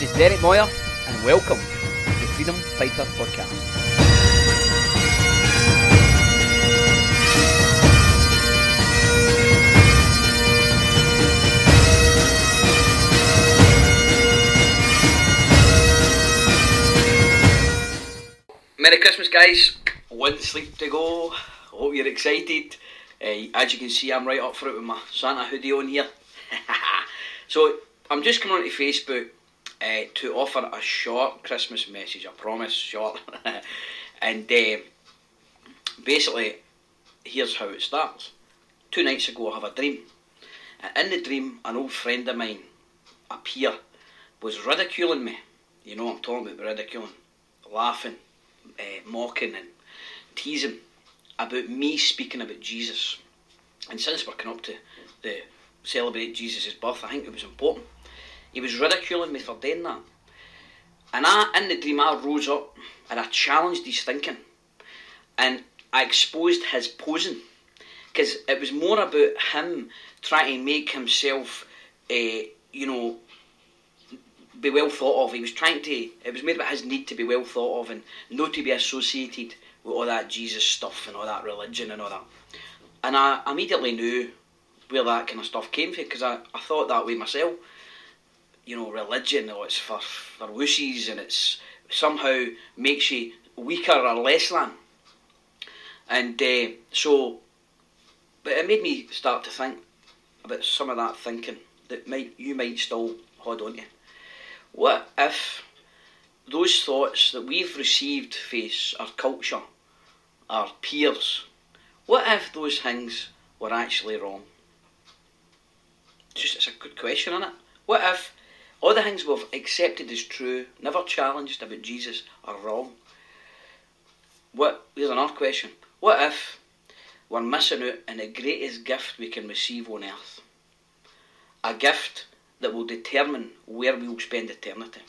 This is Derek Moyer, and welcome to the Freedom Fighter Podcast. Merry Christmas, guys. One sleep to go. Hope you're excited. Uh, as you can see, I'm right up for it with my Santa hoodie on here. so, I'm just coming onto Facebook uh, to offer a short Christmas message. I promise, short. and uh, basically, here's how it starts. Two nights ago, I have a dream. In the dream, an old friend of mine up here was ridiculing me. You know what I'm talking about, ridiculing, laughing uh, mocking and teasing about me speaking about Jesus. And since we're coming up to the celebrate Jesus' birth, I think it was important. He was ridiculing me for doing that. And I, in the dream, I rose up and I challenged his thinking. And I exposed his posing. Because it was more about him trying to make himself, uh, you know, be well thought of. He was trying to. It was made about his need to be well thought of and not to be associated with all that Jesus stuff and all that religion and all that. And I immediately knew where that kind of stuff came from because I, I thought that way myself. You know, religion, or it's for for wussies and it's somehow makes you weaker or less than. And uh, so, but it made me start to think about some of that thinking that might you might still hold on to. What if those thoughts that we've received face our culture, our peers, what if those things were actually wrong? Just it's a good question, isn't it? What if all the things we've accepted as true, never challenged about Jesus, are wrong? What here's another question. What if we're missing out on the greatest gift we can receive on earth? A gift that will determine where we will spend eternity.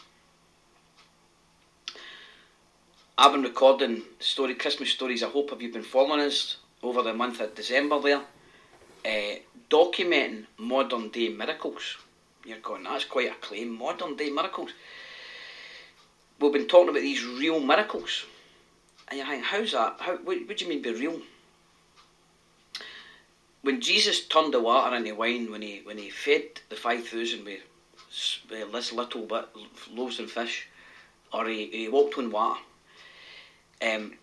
I've been recording story Christmas stories. I hope have you been following us over the month of December there, uh, documenting modern day miracles. You're going, that's quite a claim. Modern day miracles. We've been talking about these real miracles, and you're thinking, how's that? How? What, what do you mean by real? when Jesus turned the water into wine, when he when he fed the five thousand with, with this little bit loaves and fish, or he, he walked on water. Um,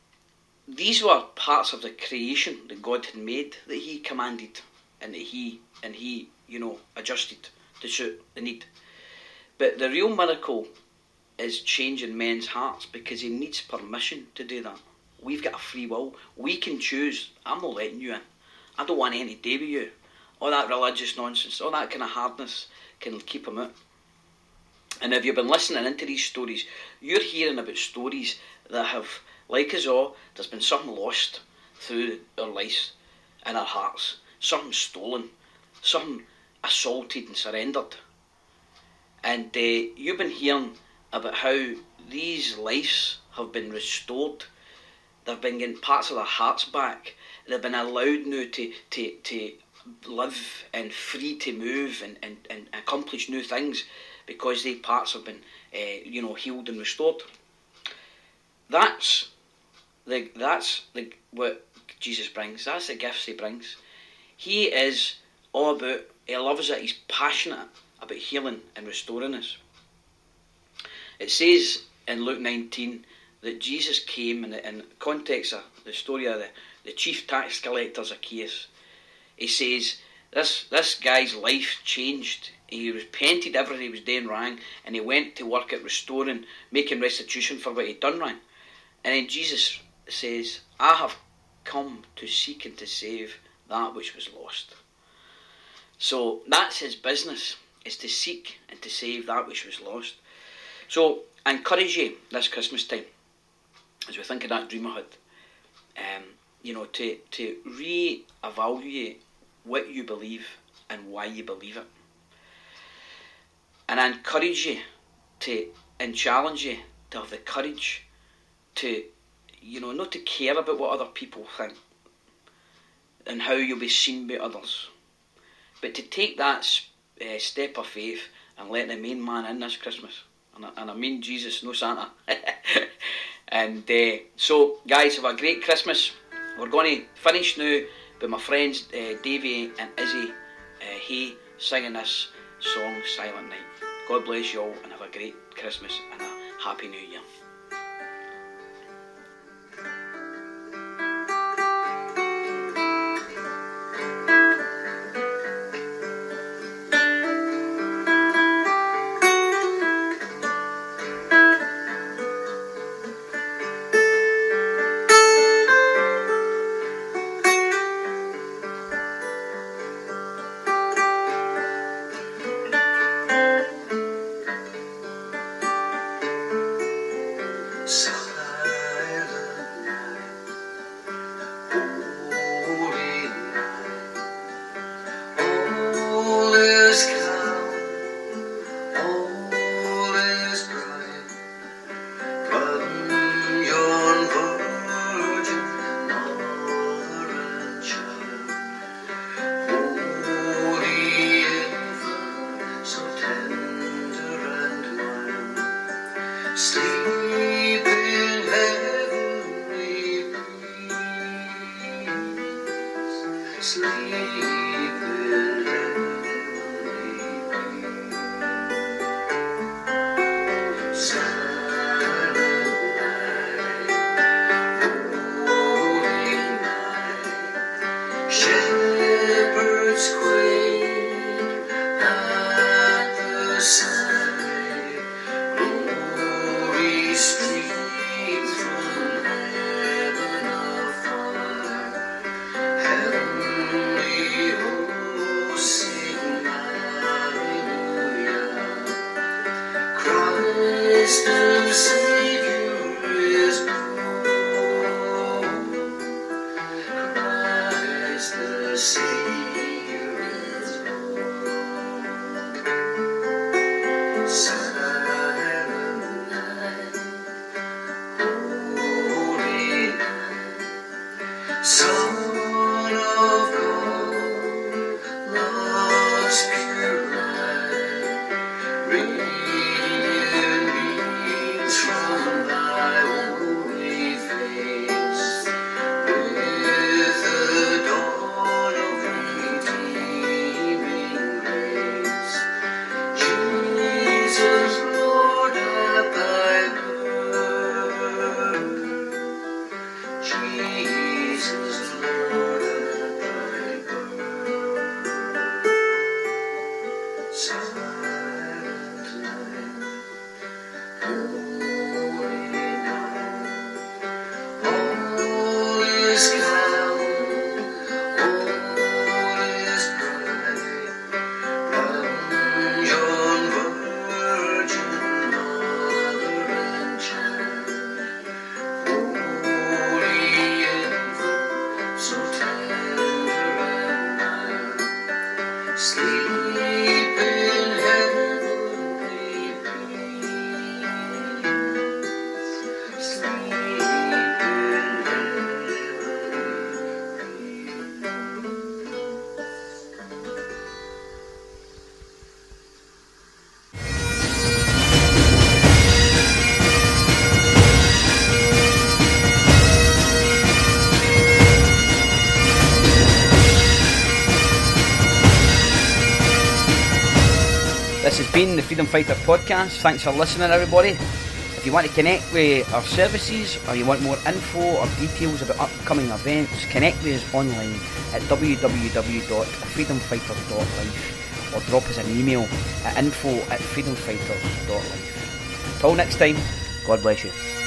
these were parts of the creation that God had made that He commanded and that He and He you know adjusted to suit the need. But the real miracle is changing men's hearts because He needs permission to do that. We've got a free will. We can choose. I'm not letting you in. I don't want any day with you. All that religious nonsense, all that kind of hardness can keep him out. And if you've been listening into these stories, you're hearing about stories that have, like us all, there's been something lost through our lives and our hearts, something stolen, something assaulted and surrendered. And uh, you've been hearing about how these lives have been restored. They've been getting parts of their hearts back they've been allowed now to, to, to live and free to move and, and, and accomplish new things because their parts have been, uh, you know, healed and restored. That's the that's the what Jesus brings. That's the gifts he brings. He is all about. Eh, he loves it. He's passionate about healing and restoring us. It says in Luke 19 that Jesus came in the in context of the story of the the chief tax collector Zacchaeus. He says this this guy's life changed. He repented everything he was doing wrong, and he went to work at restoring, making restitution for what he'd done wrong. And then Jesus says, "I have come to seek and to save that which was lost." So that's his business: is to seek and to save that which was lost. So I encourage you this Christmas time, as we think of that dream ahead. Um, you know, to, to re-evaluate what you believe and why you believe it. And I encourage you to and challenge you to have the courage to, you know, not to care about what other people think and how you'll be seen by others, but to take that uh, step of faith and let the main man in this Christmas. and I, and I mean Jesus, no Santa. and uh, so, guys, have a great Christmas. We're going to finish now with my friends uh, Davey and Izzy uh, singing this song Silent Night. God bless you all and have a great Christmas and a happy new year. So been the Freedom Fighter podcast. Thanks for listening, everybody. If you want to connect with our services or you want more info or details about upcoming events, connect with us online at www.freedomfighters.life or drop us an email at info at freedomfighters.life. Till next time, God bless you.